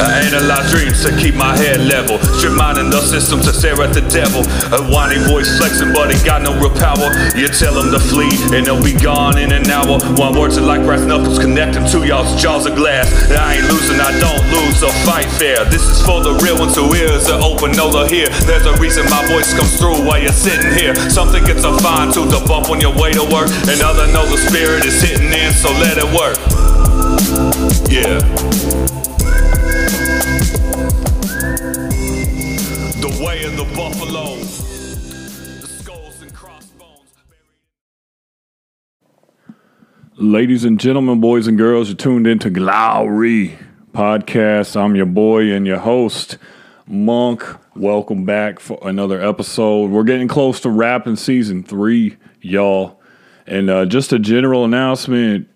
I analyze dreams to keep my head level. Strip mining the system to stare at the devil. A whiny voice flexing, but he got no real power. You tell him to flee, and they'll be gone in an hour. One words like brass knuckles connecting to y'all's jaws of glass. I ain't losing, I don't lose or fight fair. This is for the real ones who ears are open, know they're here. There's a reason my voice comes through while you're sitting here. Something gets a fine tooth to bump on your way to work. And other know the spirit is hitting in, so let it work. Yeah. Of the buffalo. Ladies and gentlemen, boys and girls, you're tuned into Glory Podcast. I'm your boy and your host, Monk. Welcome back for another episode. We're getting close to wrapping season three, y'all. And uh, just a general announcement.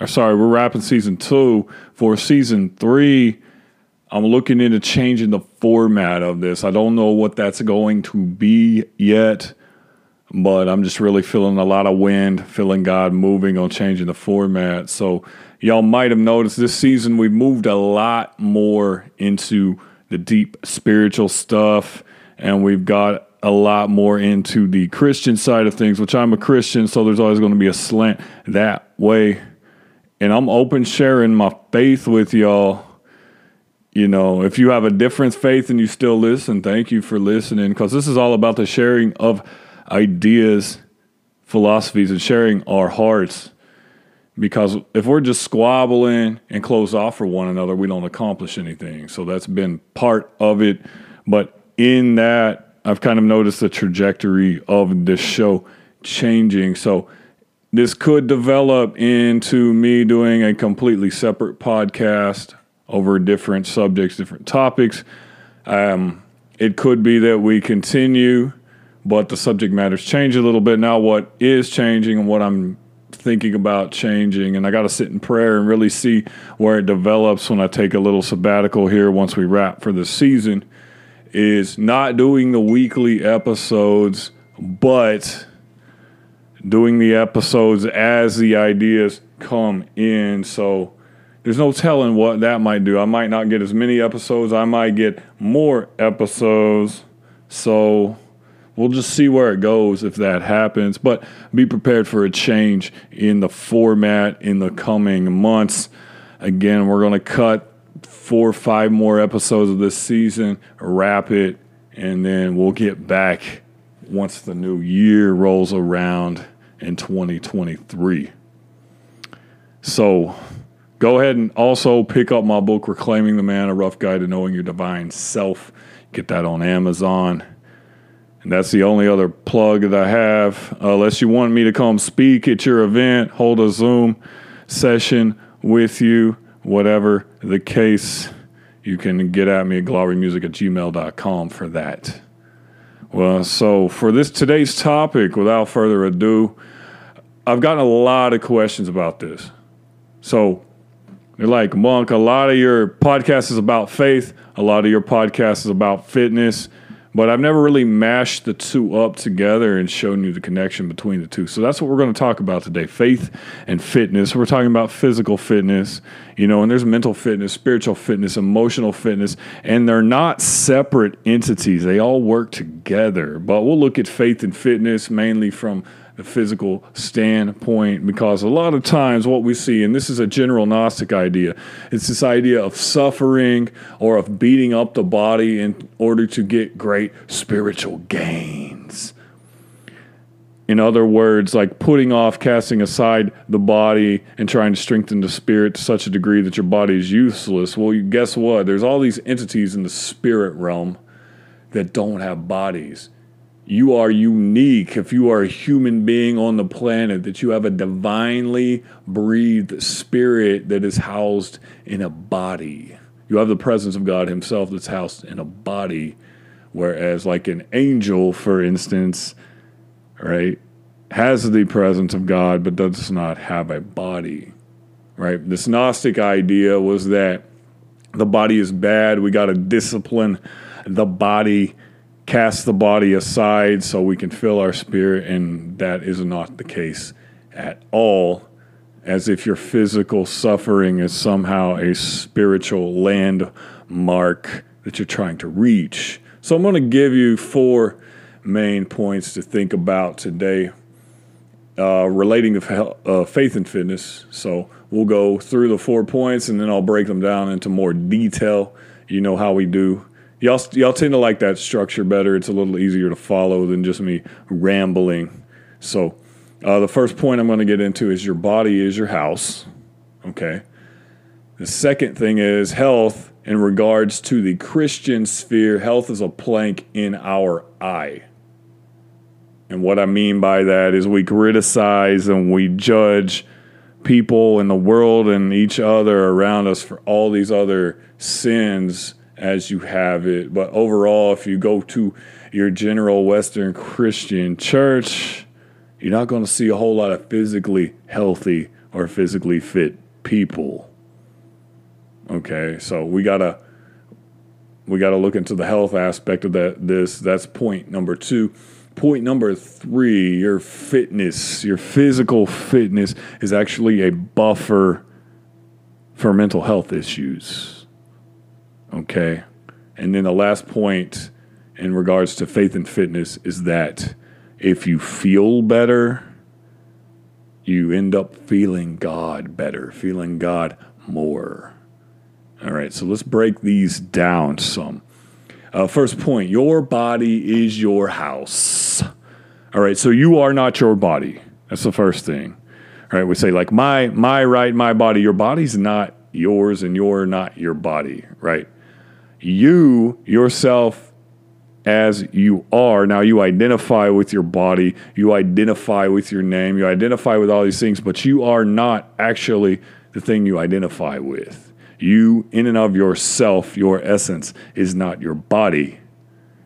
Or sorry, we're wrapping season two. For season three, I'm looking into changing the format of this. I don't know what that's going to be yet but I'm just really feeling a lot of wind, feeling God moving on changing the format. So, y'all might have noticed this season we've moved a lot more into the deep spiritual stuff, and we've got a lot more into the Christian side of things, which I'm a Christian, so there's always going to be a slant that way. And I'm open sharing my faith with y'all you know, if you have a different faith and you still listen, thank you for listening because this is all about the sharing of ideas, philosophies, and sharing our hearts. Because if we're just squabbling and close off for one another, we don't accomplish anything. So that's been part of it. But in that, I've kind of noticed the trajectory of this show changing. So this could develop into me doing a completely separate podcast over different subjects, different topics. Um, it could be that we continue, but the subject matters change a little bit. Now, what is changing and what I'm thinking about changing, and I got to sit in prayer and really see where it develops when I take a little sabbatical here once we wrap for the season, is not doing the weekly episodes, but doing the episodes as the ideas come in. So, there's no telling what that might do. I might not get as many episodes, I might get more episodes. So we'll just see where it goes if that happens. But be prepared for a change in the format in the coming months. Again, we're going to cut four or five more episodes of this season, wrap it, and then we'll get back once the new year rolls around in 2023. So, Go ahead and also pick up my book, Reclaiming the Man, A Rough Guide to Knowing Your Divine Self. Get that on Amazon. And that's the only other plug that I have. Uh, unless you want me to come speak at your event, hold a Zoom session with you, whatever the case, you can get at me at glorymusic at gmail.com for that. Well, so for this today's topic, without further ado, I've gotten a lot of questions about this. So they're like, Monk, a lot of your podcast is about faith, a lot of your podcast is about fitness, but I've never really mashed the two up together and shown you the connection between the two. So that's what we're going to talk about today faith and fitness. We're talking about physical fitness, you know, and there's mental fitness, spiritual fitness, emotional fitness, and they're not separate entities. They all work together. But we'll look at faith and fitness mainly from physical standpoint because a lot of times what we see, and this is a general Gnostic idea, it's this idea of suffering or of beating up the body in order to get great spiritual gains. In other words, like putting off, casting aside the body and trying to strengthen the spirit to such a degree that your body is useless. Well, guess what? There's all these entities in the spirit realm that don't have bodies you are unique if you are a human being on the planet, that you have a divinely breathed spirit that is housed in a body. You have the presence of God Himself that's housed in a body, whereas, like an angel, for instance, right, has the presence of God but does not have a body, right? This Gnostic idea was that the body is bad, we got to discipline the body cast the body aside so we can fill our spirit, and that is not the case at all. As if your physical suffering is somehow a spiritual landmark that you're trying to reach. So I'm going to give you four main points to think about today uh, relating to uh, faith and fitness. So we'll go through the four points and then I'll break them down into more detail. You know how we do. Y'all, y'all tend to like that structure better. It's a little easier to follow than just me rambling. So, uh, the first point I'm going to get into is your body is your house. Okay. The second thing is health in regards to the Christian sphere. Health is a plank in our eye. And what I mean by that is we criticize and we judge people in the world and each other around us for all these other sins as you have it. But overall, if you go to your general Western Christian church, you're not going to see a whole lot of physically healthy or physically fit people. Okay, so we gotta we gotta look into the health aspect of that. This that's point number two. Point number three: your fitness, your physical fitness, is actually a buffer for mental health issues. Okay, and then the last point in regards to faith and fitness is that if you feel better, you end up feeling God better, feeling God more. All right, so let's break these down some. Uh, first point your body is your house. All right, so you are not your body. That's the first thing. All right, we say, like, my, my right, my body. Your body's not yours, and you're not your body, right? You, yourself, as you are. Now, you identify with your body, you identify with your name, you identify with all these things, but you are not actually the thing you identify with. You, in and of yourself, your essence, is not your body.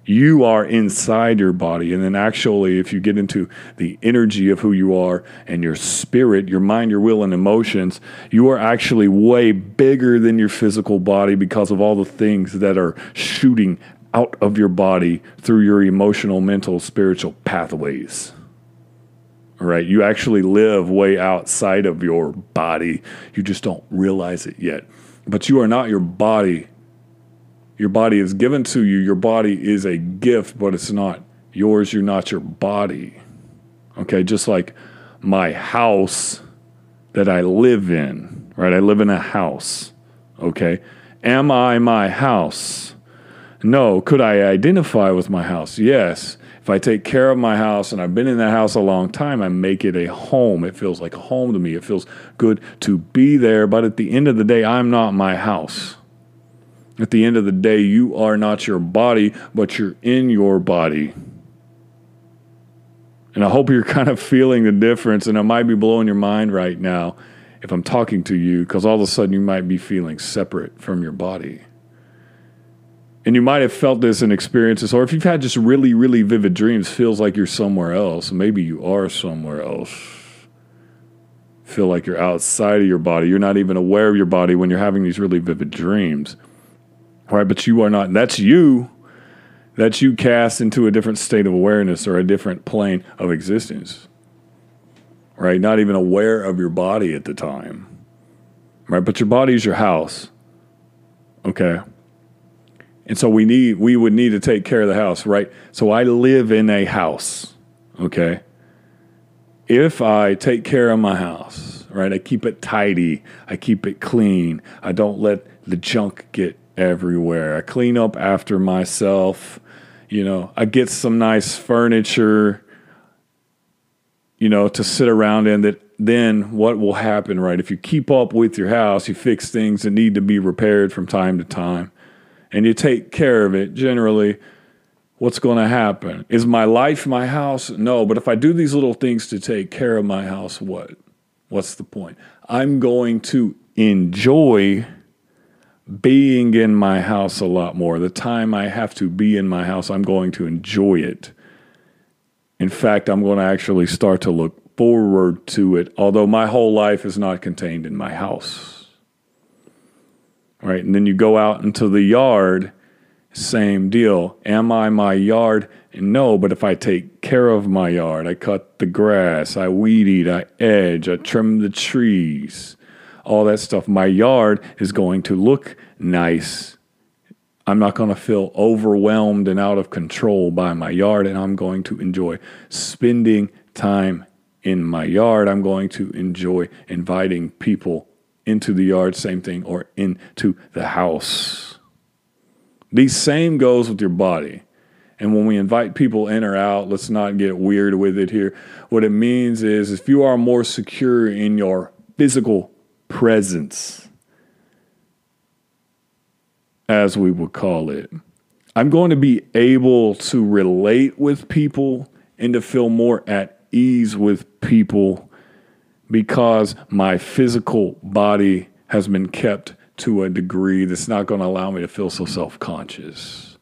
You are inside your body. And then, actually, if you get into the energy of who you are and your spirit, your mind, your will, and emotions, you are actually way bigger than your physical body because of all the things that are shooting out of your body through your emotional, mental, spiritual pathways. All right, You actually live way outside of your body. You just don't realize it yet. But you are not your body. Your body is given to you. Your body is a gift, but it's not yours. You're not your body. Okay? Just like my house that I live in, right? I live in a house. Okay? Am I my house? No. Could I identify with my house? Yes. If I take care of my house and I've been in that house a long time, I make it a home. It feels like a home to me. It feels good to be there. But at the end of the day, I'm not my house. At the end of the day, you are not your body, but you're in your body. And I hope you're kind of feeling the difference. And it might be blowing your mind right now if I'm talking to you, because all of a sudden you might be feeling separate from your body and you might have felt this in experiences, or if you've had just really, really vivid dreams, feels like you're somewhere else. Maybe you are somewhere else. Feel like you're outside of your body. You're not even aware of your body when you're having these really vivid dreams. Right? But you are not. That's you. That's you cast into a different state of awareness or a different plane of existence. Right? Not even aware of your body at the time. Right? But your body is your house. Okay. And so we need we would need to take care of the house, right? So I live in a house, okay? If I take care of my house, right? I keep it tidy, I keep it clean. I don't let the junk get everywhere. I clean up after myself. You know, I get some nice furniture, you know, to sit around in that then what will happen, right? If you keep up with your house, you fix things that need to be repaired from time to time and you take care of it, generally, what's going to happen? Is my life my house? No, but if I do these little things to take care of my house, what? What's the point? I'm going to enjoy being in my house a lot more. The time I have to be in my house, I'm going to enjoy it. In fact, I'm going to actually start to look forward to it, although my whole life is not contained in my house right? And then you go out into the yard, same deal. Am I my yard? No, but if I take care of my yard, I cut the grass, I weed eat, I edge, I trim the trees, all that stuff, my yard is going to look nice I'm not going to feel overwhelmed and out of control by my yard, and I'm going to enjoy spending time in my yard. I'm going to enjoy inviting people into the yard, same thing, or into the house. The same goes with your body. And when we invite people in or out, let's not get weird with it here. What it means is if you are more secure in your physical presence, as we would call it, I'm going to be able to relate with people and to feel more at ease with people because my physical body has been kept to a degree that's not going to allow me to feel so self conscious.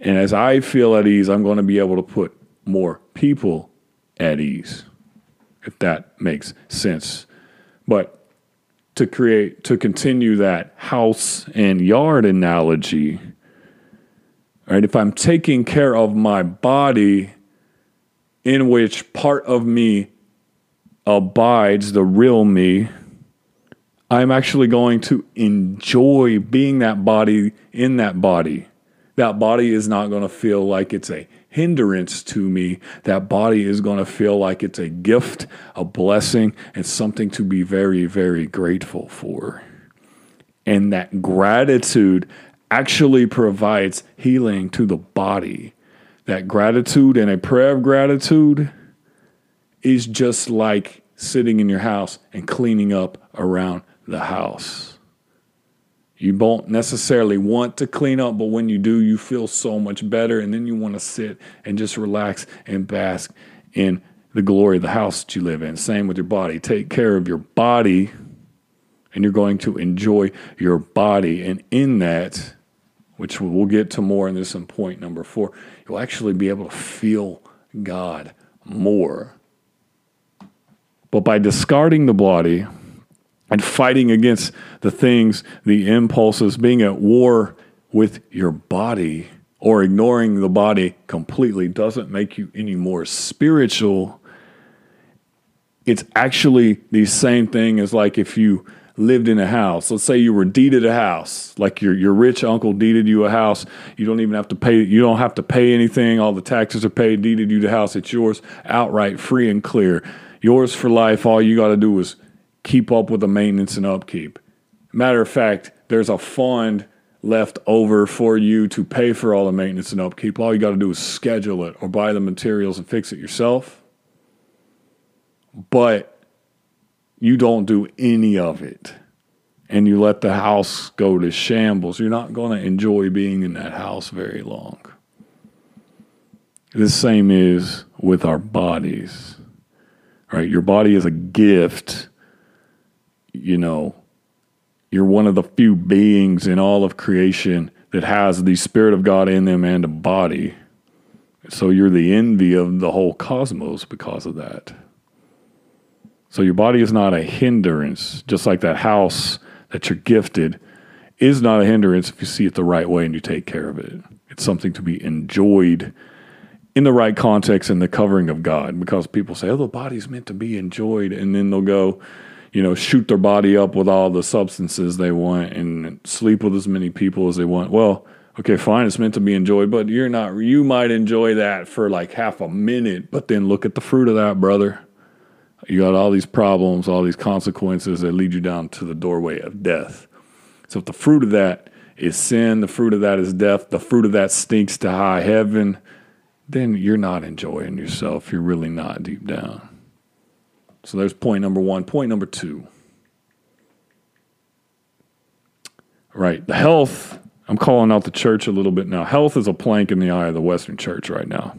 And as I feel at ease, I'm going to be able to put more people at ease, if that makes sense. But to create, to continue that house and yard analogy, right? If I'm taking care of my body, in which part of me abides the real me, I'm actually going to enjoy being that body in that body. That body is not going to feel like it's a hindrance to me. That body is going to feel like it's a gift, a blessing, and something to be very, very grateful for. And that gratitude actually provides healing to the body. That gratitude and a prayer of gratitude is just like sitting in your house and cleaning up around the house. You don't necessarily want to clean up, but when you do, you feel so much better. And then you want to sit and just relax and bask in the glory of the house that you live in. Same with your body. Take care of your body, and you're going to enjoy your body. And in that, which we'll get to more in this in point number four, you'll actually be able to feel God more. But by discarding the body and fighting against the things, the impulses, being at war with your body or ignoring the body completely doesn't make you any more spiritual. It's actually the same thing as like if you lived in a house. Let's say you were deeded a house, like your your rich uncle deeded you a house. You don't even have to pay. You don't have to pay anything. All the taxes are paid. Deeded you the house. It's yours outright, free and clear yours for life. All you got to do is keep up with the maintenance and upkeep. Matter of fact, there's a fund left over for you to pay for all the maintenance and upkeep. All you got to do is schedule it or buy the materials and fix it yourself. But you don't do any of it and you let the house go to shambles, you're not going to enjoy being in that house very long. The same is with our bodies right? Your body is a gift. You know, you're one of the few beings in all of creation that has the Spirit of God in them and a body. So you're the envy of the whole cosmos because of that. So your body is not a hindrance, just like that house that you're gifted is not a hindrance if you see it the right way and you take care of it. It's something to be enjoyed in the right context and the covering of God because people say, oh, the body's meant to be enjoyed. And then they'll go, you know, shoot their body up with all the substances they want and sleep with as many people as they want. Well, okay, fine, it's meant to be enjoyed, but you're not, you might enjoy that for like half a minute, but then look at the fruit of that, brother. You got all these problems, all these consequences that lead you down to the doorway of death. So if the fruit of that is sin, the fruit of that is death, the fruit of that stinks to high heaven, then you're not enjoying yourself. You're really not deep down. So there's point number one. Point number two. Right. The health, I'm calling out the church a little bit now. Health is a plank in the eye of the Western church right now.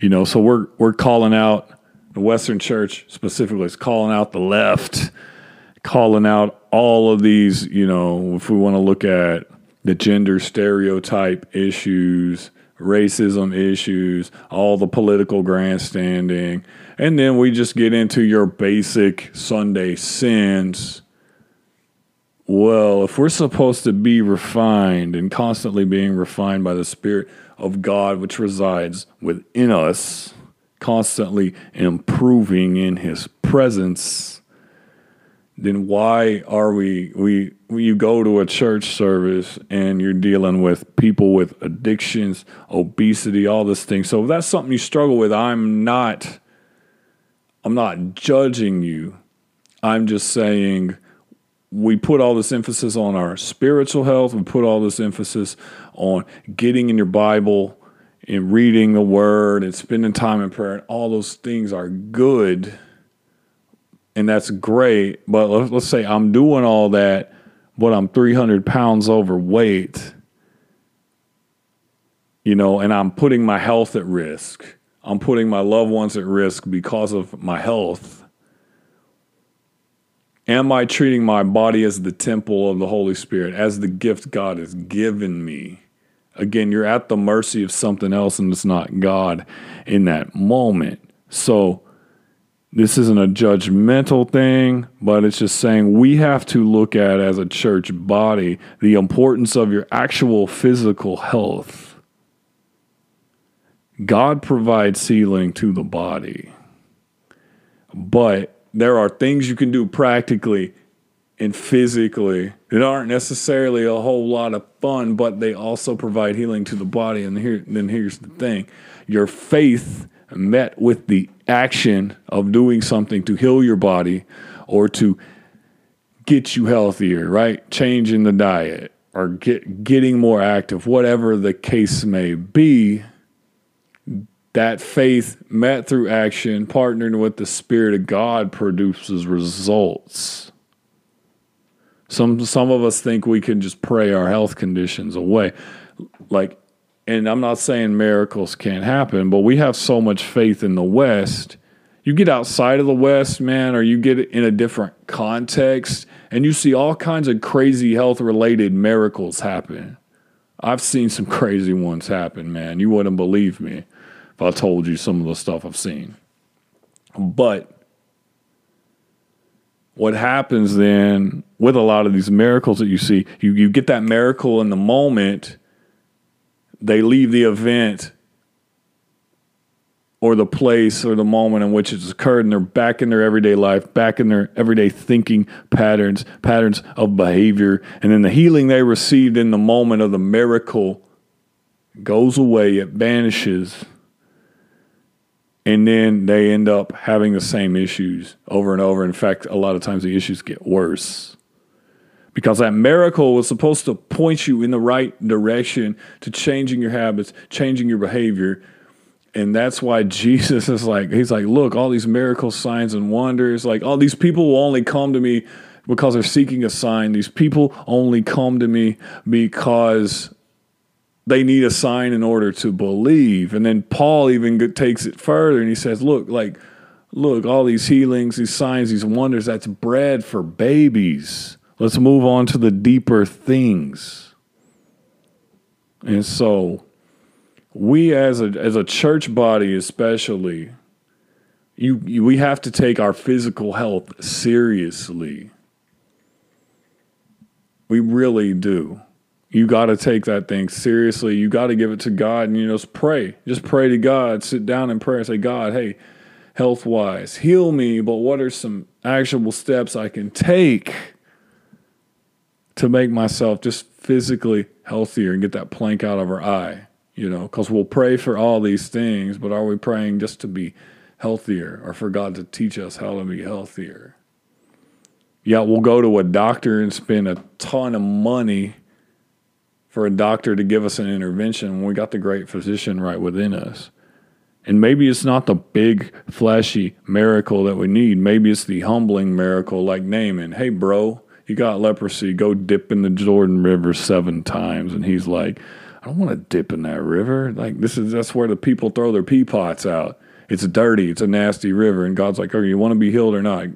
You know, so we're we're calling out the Western church specifically, it's calling out the left, calling out all of these, you know, if we want to look at the gender stereotype issues, racism issues, all the political grandstanding, and then we just get into your basic Sunday sins. Well, if we're supposed to be refined and constantly being refined by the Spirit of God, which resides within us, constantly improving in His presence, then why are we we you go to a church service and you're dealing with people with addictions, obesity, all this thing. So if that's something you struggle with, I'm not I'm not judging you. I'm just saying we put all this emphasis on our spiritual health. We put all this emphasis on getting in your Bible and reading the word and spending time in prayer. And all those things are good and that's great. But let's, let's say I'm doing all that but I'm 300 pounds overweight, you know, and I'm putting my health at risk. I'm putting my loved ones at risk because of my health. Am I treating my body as the temple of the Holy Spirit, as the gift God has given me? Again, you're at the mercy of something else and it's not God in that moment. So, this isn't a judgmental thing, but it's just saying we have to look at as a church body the importance of your actual physical health. God provides healing to the body, but there are things you can do practically and physically that aren't necessarily a whole lot of fun, but they also provide healing to the body. And here, then here's the thing your faith met with the action of doing something to heal your body or to get you healthier, right? Changing the diet or get getting more active, whatever the case may be, that faith met through action, partnered with the Spirit of God, produces results. Some some of us think we can just pray our health conditions away. Like and I'm not saying miracles can't happen, but we have so much faith in the West. You get outside of the West, man, or you get in a different context, and you see all kinds of crazy health related miracles happen. I've seen some crazy ones happen, man. You wouldn't believe me if I told you some of the stuff I've seen. But what happens then with a lot of these miracles that you see, you, you get that miracle in the moment they leave the event or the place or the moment in which it's occurred and they're back in their everyday life, back in their everyday thinking patterns, patterns of behavior. And then the healing they received in the moment of the miracle goes away, it vanishes. And then they end up having the same issues over and over. In fact, a lot of times the issues get worse because that miracle was supposed to point you in the right direction to changing your habits, changing your behavior. And that's why Jesus is like, he's like, look, all these miracles, signs, and wonders, like all these people will only come to me because they're seeking a sign. These people only come to me because they need a sign in order to believe. And then Paul even takes it further and he says, look, like, look, all these healings, these signs, these wonders, that's bread for babies. Let's move on to the deeper things. And so we as a as a church body especially you, you we have to take our physical health seriously. We really do. You got to take that thing seriously. You got to give it to God and you just pray. Just pray to God. Sit down in prayer and say, God, hey, health wise, heal me, but what are some actionable steps I can take to make myself just physically healthier and get that plank out of our eye, you know, because we'll pray for all these things, but are we praying just to be healthier or for God to teach us how to be healthier? Yeah, we'll go to a doctor and spend a ton of money for a doctor to give us an intervention when we got the great physician right within us. And maybe it's not the big, flashy miracle that we need. Maybe it's the humbling miracle like Naaman. Hey, bro, you got leprosy, go dip in the Jordan River seven times. And he's like, I don't want to dip in that river. Like this is that's where the people throw their pea pots out. It's dirty. It's a nasty river. And God's like, okay, you want to be healed or not?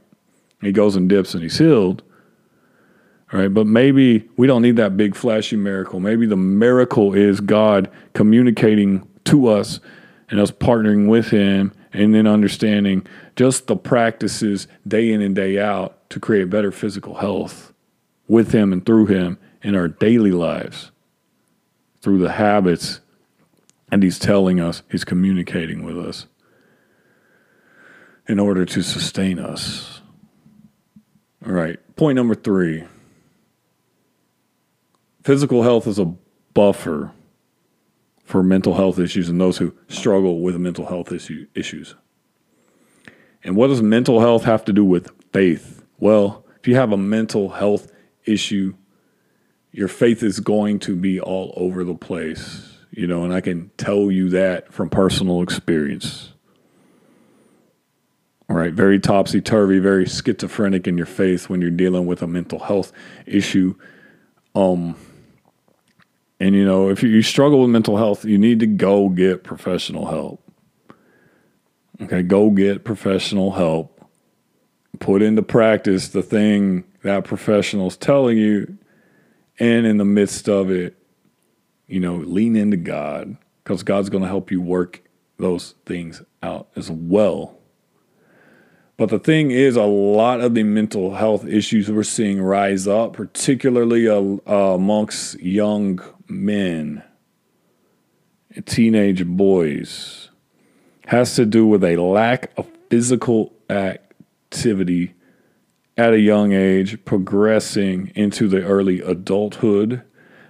He goes and dips and he's healed. All right, but maybe we don't need that big flashy miracle. Maybe the miracle is God communicating to us and us partnering with Him and then understanding just the practices day in and day out to create better physical health with Him and through Him in our daily lives, through the habits. And He's telling us, He's communicating with us in order to sustain us. All right, point number three physical health is a buffer for mental health issues and those who struggle with mental health issue, issues. And what does mental health have to do with faith? Well, if you have a mental health issue, your faith is going to be all over the place, you know, and I can tell you that from personal experience. All right, very topsy turvy, very schizophrenic in your faith when you're dealing with a mental health issue. Um, and you know, if you struggle with mental health, you need to go get professional help. Okay, go get professional help. Put into practice the thing that professional's telling you, and in the midst of it, you know, lean into God because God's going to help you work those things out as well. But the thing is, a lot of the mental health issues we're seeing rise up, particularly uh, uh, amongst young men, teenage boys, has to do with a lack of physical activity at a young age, progressing into the early adulthood.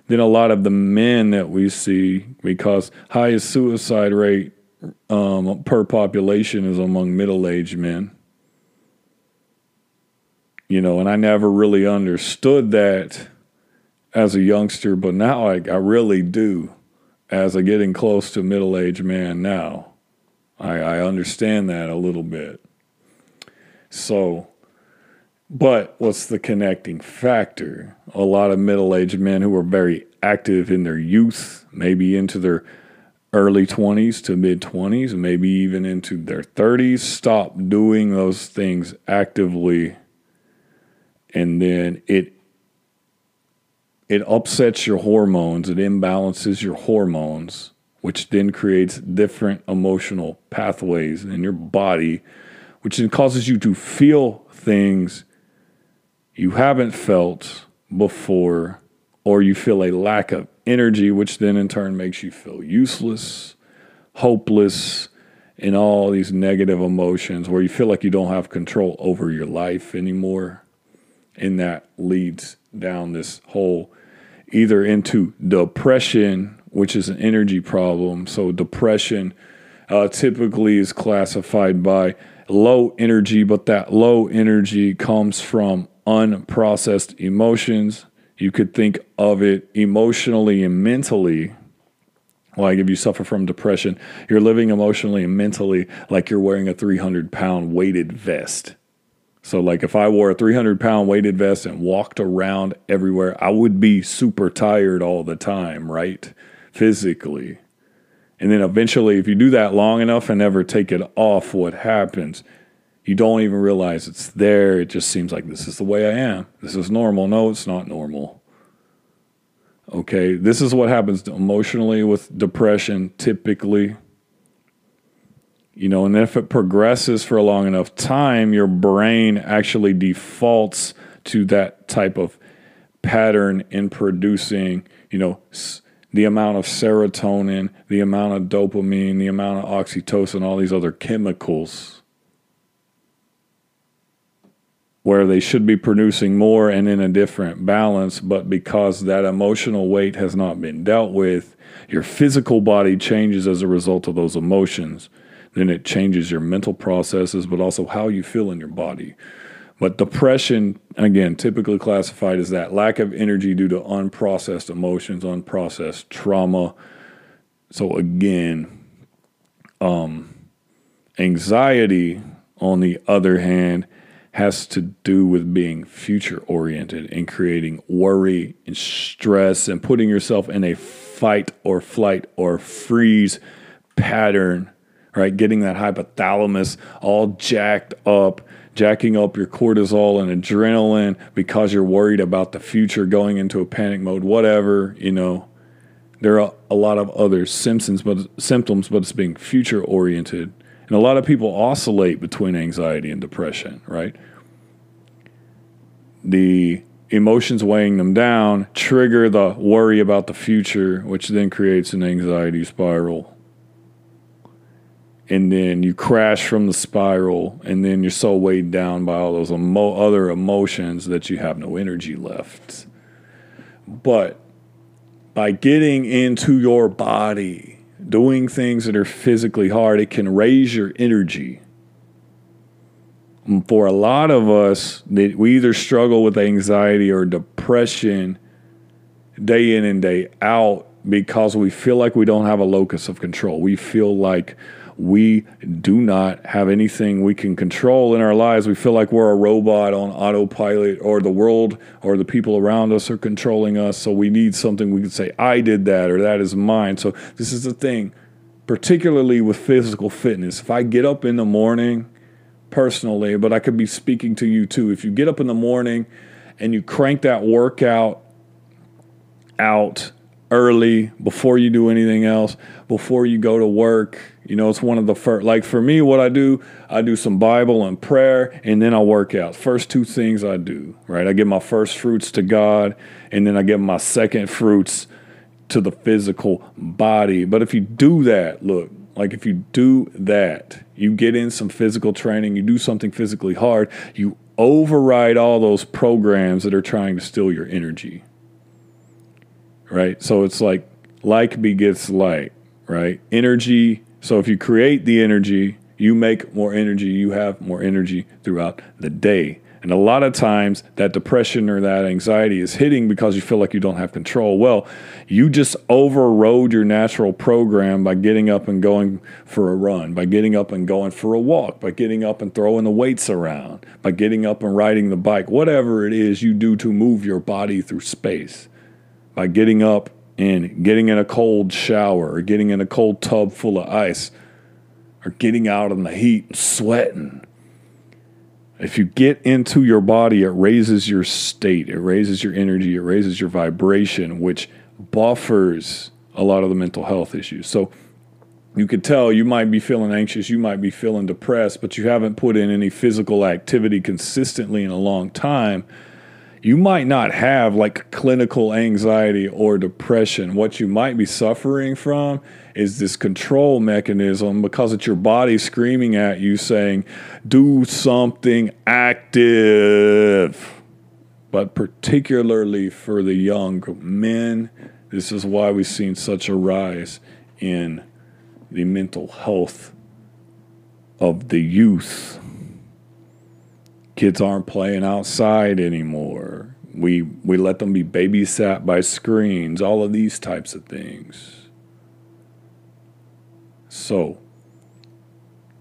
Then a lot of the men that we see, because highest suicide rate um, per population is among middle aged men you know, and I never really understood that as a youngster, but now I, I really do as a getting close to middle aged man now. I, I understand that a little bit. So, but what's the connecting factor? A lot of middle aged men who are very active in their youth, maybe into their early 20s to mid 20s, maybe even into their 30s, stop doing those things actively and then it it upsets your hormones, it imbalances your hormones, which then creates different emotional pathways in your body, which then causes you to feel things you haven't felt before, or you feel a lack of energy, which then in turn makes you feel useless, hopeless, and all these negative emotions where you feel like you don't have control over your life anymore. And that leads down this hole either into depression, which is an energy problem. So, depression uh, typically is classified by low energy, but that low energy comes from unprocessed emotions. You could think of it emotionally and mentally. Like if you suffer from depression, you're living emotionally and mentally like you're wearing a 300 pound weighted vest. So, like, if I wore a 300 pound weighted vest and walked around everywhere, I would be super tired all the time, right? Physically. And then eventually, if you do that long enough and never take it off, what happens? You don't even realize it's there. It just seems like this is the way I am. This is normal. No, it's not normal. Okay, this is what happens emotionally with depression typically you know, and if it progresses for a long enough time, your brain actually defaults to that type of pattern in producing, you know, the amount of serotonin, the amount of dopamine, the amount of oxytocin, all these other chemicals where they should be producing more and in a different balance, but because that emotional weight has not been dealt with, your physical body changes as a result of those emotions then it changes your mental processes, but also how you feel in your body. But depression, again, typically classified as that lack of energy due to unprocessed emotions, unprocessed trauma. So, again, um, anxiety, on the other hand, has to do with being future oriented and creating worry and stress and putting yourself in a fight or flight or freeze pattern right? Getting that hypothalamus all jacked up, jacking up your cortisol and adrenaline because you're worried about the future, going into a panic mode, whatever, you know. There are a lot of other symptoms, but symptoms, but it's being future oriented. And a lot of people oscillate between anxiety and depression, right? The emotions weighing them down trigger the worry about the future, which then creates an anxiety spiral and then you crash from the spiral, and then you're so weighed down by all those emo- other emotions that you have no energy left. But by getting into your body, doing things that are physically hard, it can raise your energy. And for a lot of us, we either struggle with anxiety or depression day in and day out because we feel like we don't have a locus of control. We feel like we do not have anything we can control in our lives. We feel like we're a robot on autopilot, or the world or the people around us are controlling us. So we need something we can say, I did that, or that is mine. So this is the thing, particularly with physical fitness. If I get up in the morning, personally, but I could be speaking to you too. If you get up in the morning and you crank that workout out early before you do anything else, before you go to work. You know, it's one of the first, like for me, what I do, I do some Bible and prayer, and then I work out. First two things I do, right? I give my first fruits to God, and then I give my second fruits to the physical body. But if you do that, look, like if you do that, you get in some physical training, you do something physically hard, you override all those programs that are trying to steal your energy right? So it's like like begets like, right? Energy. So if you create the energy, you make more energy, you have more energy throughout the day. And a lot of times that depression or that anxiety is hitting because you feel like you don't have control. Well, you just overrode your natural program by getting up and going for a run, by getting up and going for a walk, by getting up and throwing the weights around, by getting up and riding the bike, whatever it is you do to move your body through space by getting up and getting in a cold shower or getting in a cold tub full of ice or getting out in the heat and sweating. If you get into your body, it raises your state, it raises your energy, it raises your vibration, which buffers a lot of the mental health issues. So you could tell you might be feeling anxious, you might be feeling depressed, but you haven't put in any physical activity consistently in a long time you might not have like clinical anxiety or depression. What you might be suffering from is this control mechanism because it's your body screaming at you saying, do something active. But particularly for the young men, this is why we've seen such a rise in the mental health of the youth kids aren't playing outside anymore. We we let them be babysat by screens, all of these types of things. So,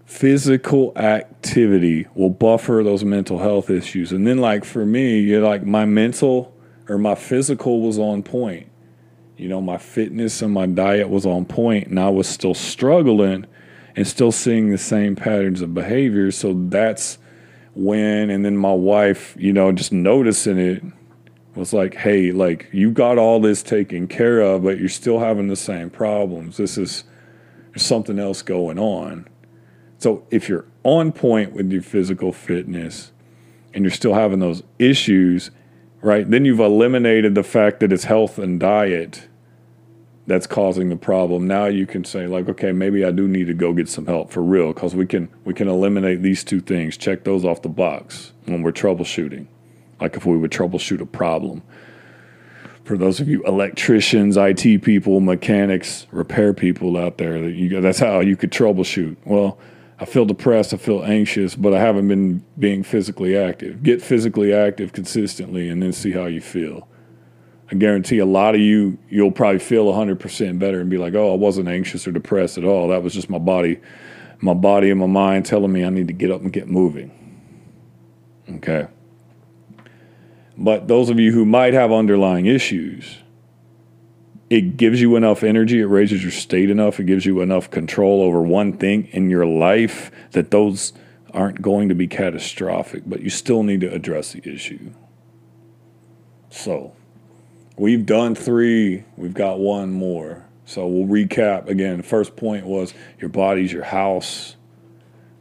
physical activity will buffer those mental health issues. And then like for me, you're like my mental or my physical was on point. You know, my fitness and my diet was on point and I was still struggling and still seeing the same patterns of behavior. So that's when and then my wife, you know, just noticing it was like, hey, like you got all this taken care of, but you're still having the same problems. This is there's something else going on. So if you're on point with your physical fitness and you're still having those issues, right, then you've eliminated the fact that it's health and diet that's causing the problem. Now you can say like, okay, maybe I do need to go get some help for real because we can we can eliminate these two things. Check those off the box when we're troubleshooting, like if we would troubleshoot a problem. For those of you electricians, IT people, mechanics, repair people out there, that you, that's how you could troubleshoot. Well, I feel depressed, I feel anxious, but I haven't been being physically active. Get physically active consistently, and then see how you feel I guarantee a lot of you, you'll probably feel 100% better and be like, oh, I wasn't anxious or depressed at all. That was just my body, my body and my mind telling me I need to get up and get moving. Okay. But those of you who might have underlying issues, it gives you enough energy, it raises your state enough, it gives you enough control over one thing in your life that those aren't going to be catastrophic, but you still need to address the issue. So, We've done three, we've got one more. So we'll recap again. The first point was your body's your house.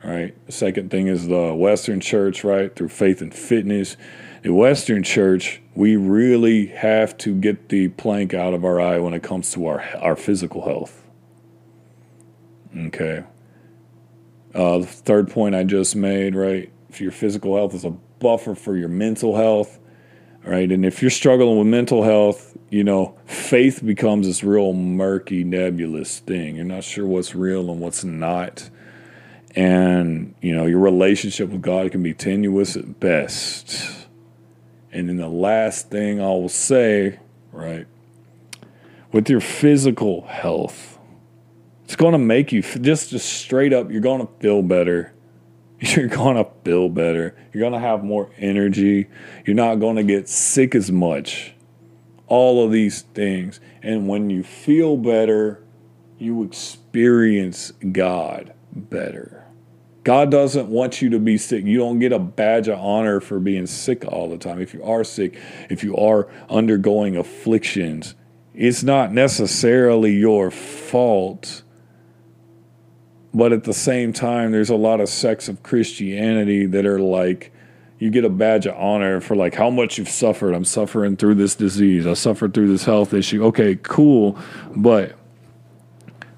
right? The second thing is the Western church, right? Through faith and fitness. The Western church, we really have to get the plank out of our eye when it comes to our, our physical health. Okay. Uh, the third point I just made, right? If your physical health is a buffer for your mental health, right? And if you're struggling with mental health, you know, faith becomes this real murky, nebulous thing. You're not sure what's real and what's not. And, you know, your relationship with God can be tenuous at best. And then the last thing I will say, right, with your physical health, it's going to make you just, just straight up, you're going to feel better you're going to feel better. You're going to have more energy. You're not going to get sick as much. All of these things. And when you feel better, you experience God better. God doesn't want you to be sick. You don't get a badge of honor for being sick all the time. If you are sick, if you are undergoing afflictions, it's not necessarily your fault but at the same time, there's a lot of sects of Christianity that are like, you get a badge of honor for like how much you've suffered. I'm suffering through this disease. I suffered through this health issue. Okay, cool. But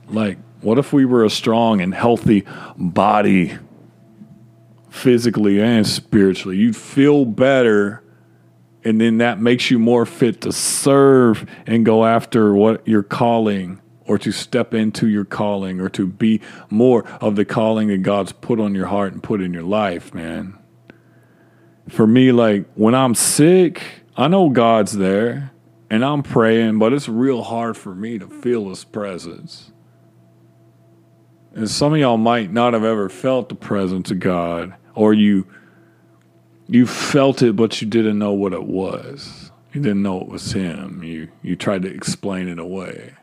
like, what if we were a strong and healthy body physically and spiritually? You'd feel better and then that makes you more fit to serve and go after what you're calling or to step into your calling or to be more of the calling that God's put on your heart and put in your life, man. For me, like when I'm sick, I know God's there and I'm praying, but it's real hard for me to feel His presence. And some of y'all might not have ever felt the presence of God, or you you felt it, but you didn't know what it was. You didn't know it was Him. You you tried to explain it away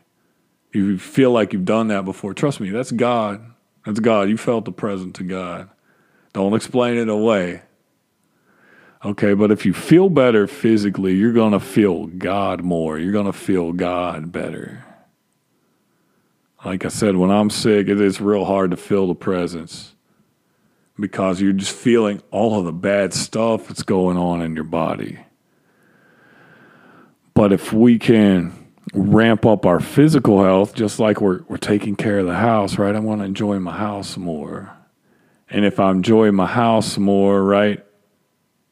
you feel like you've done that before, trust me, that's God. That's God. You felt the presence of God. Don't explain it away. Okay, but if you feel better physically, you're going to feel God more. You're going to feel God better. Like I said, when I'm sick, it is real hard to feel the presence because you're just feeling all of the bad stuff that's going on in your body. But if we can ramp up our physical health just like we're, we're taking care of the house, right? I want to enjoy my house more. And if I enjoy my house more, right,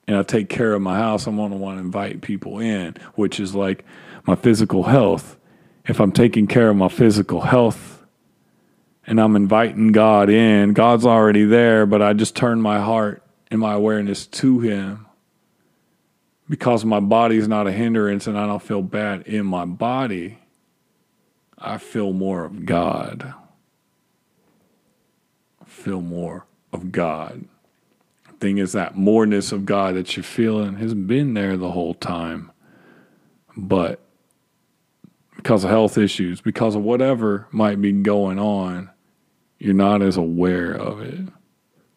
and I take care of my house, I'm going to want to invite people in, which is like my physical health. If I'm taking care of my physical health and I'm inviting God in, God's already there, but I just turn my heart and my awareness to Him because my body is not a hindrance and I don't feel bad in my body, I feel more of God. I feel more of God. Thing is, that moreness of God that you're feeling has been there the whole time. But because of health issues, because of whatever might be going on, you're not as aware of it.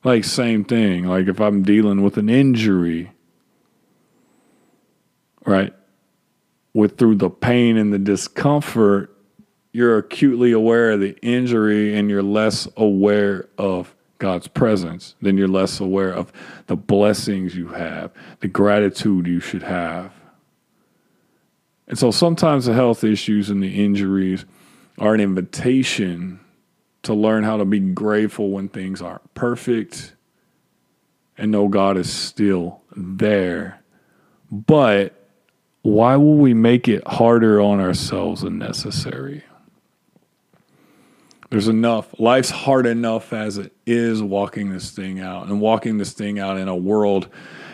Like, same thing. Like, if I'm dealing with an injury, right? With through the pain and the discomfort, you're acutely aware of the injury and you're less aware of God's presence. Then you're less aware of the blessings you have, the gratitude you should have. And so sometimes the health issues and the injuries are an invitation to learn how to be grateful when things aren't perfect and know God is still there. But why will we make it harder on ourselves than necessary? There's enough. Life's hard enough as it is walking this thing out and walking this thing out in a world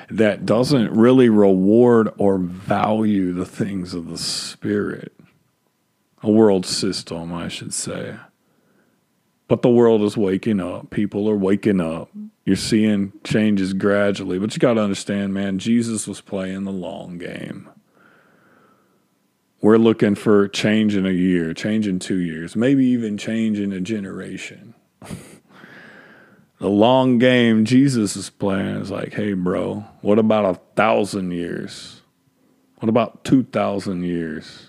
that doesn't really reward or value the things of the spirit. A world system, I should say. But the world is waking up. People are waking up. You're seeing changes gradually. But you got to understand, man, Jesus was playing the long game. We're looking for change in a year, change in two years, maybe even change in a generation. the long game Jesus is playing is like, hey, bro, what about a thousand years? What about 2,000 years?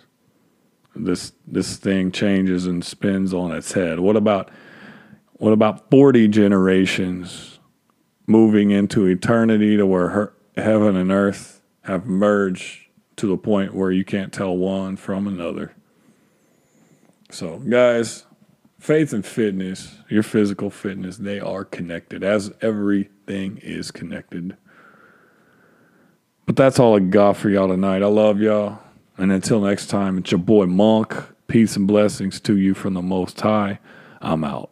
This, this thing changes and spins on its head. What about, what about 40 generations moving into eternity to where her, heaven and earth have merged to the point where you can't tell one from another. So, guys, faith and fitness, your physical fitness, they are connected as everything is connected. But that's all I got for y'all tonight. I love y'all. And until next time, it's your boy Monk. Peace and blessings to you from the Most High. I'm out.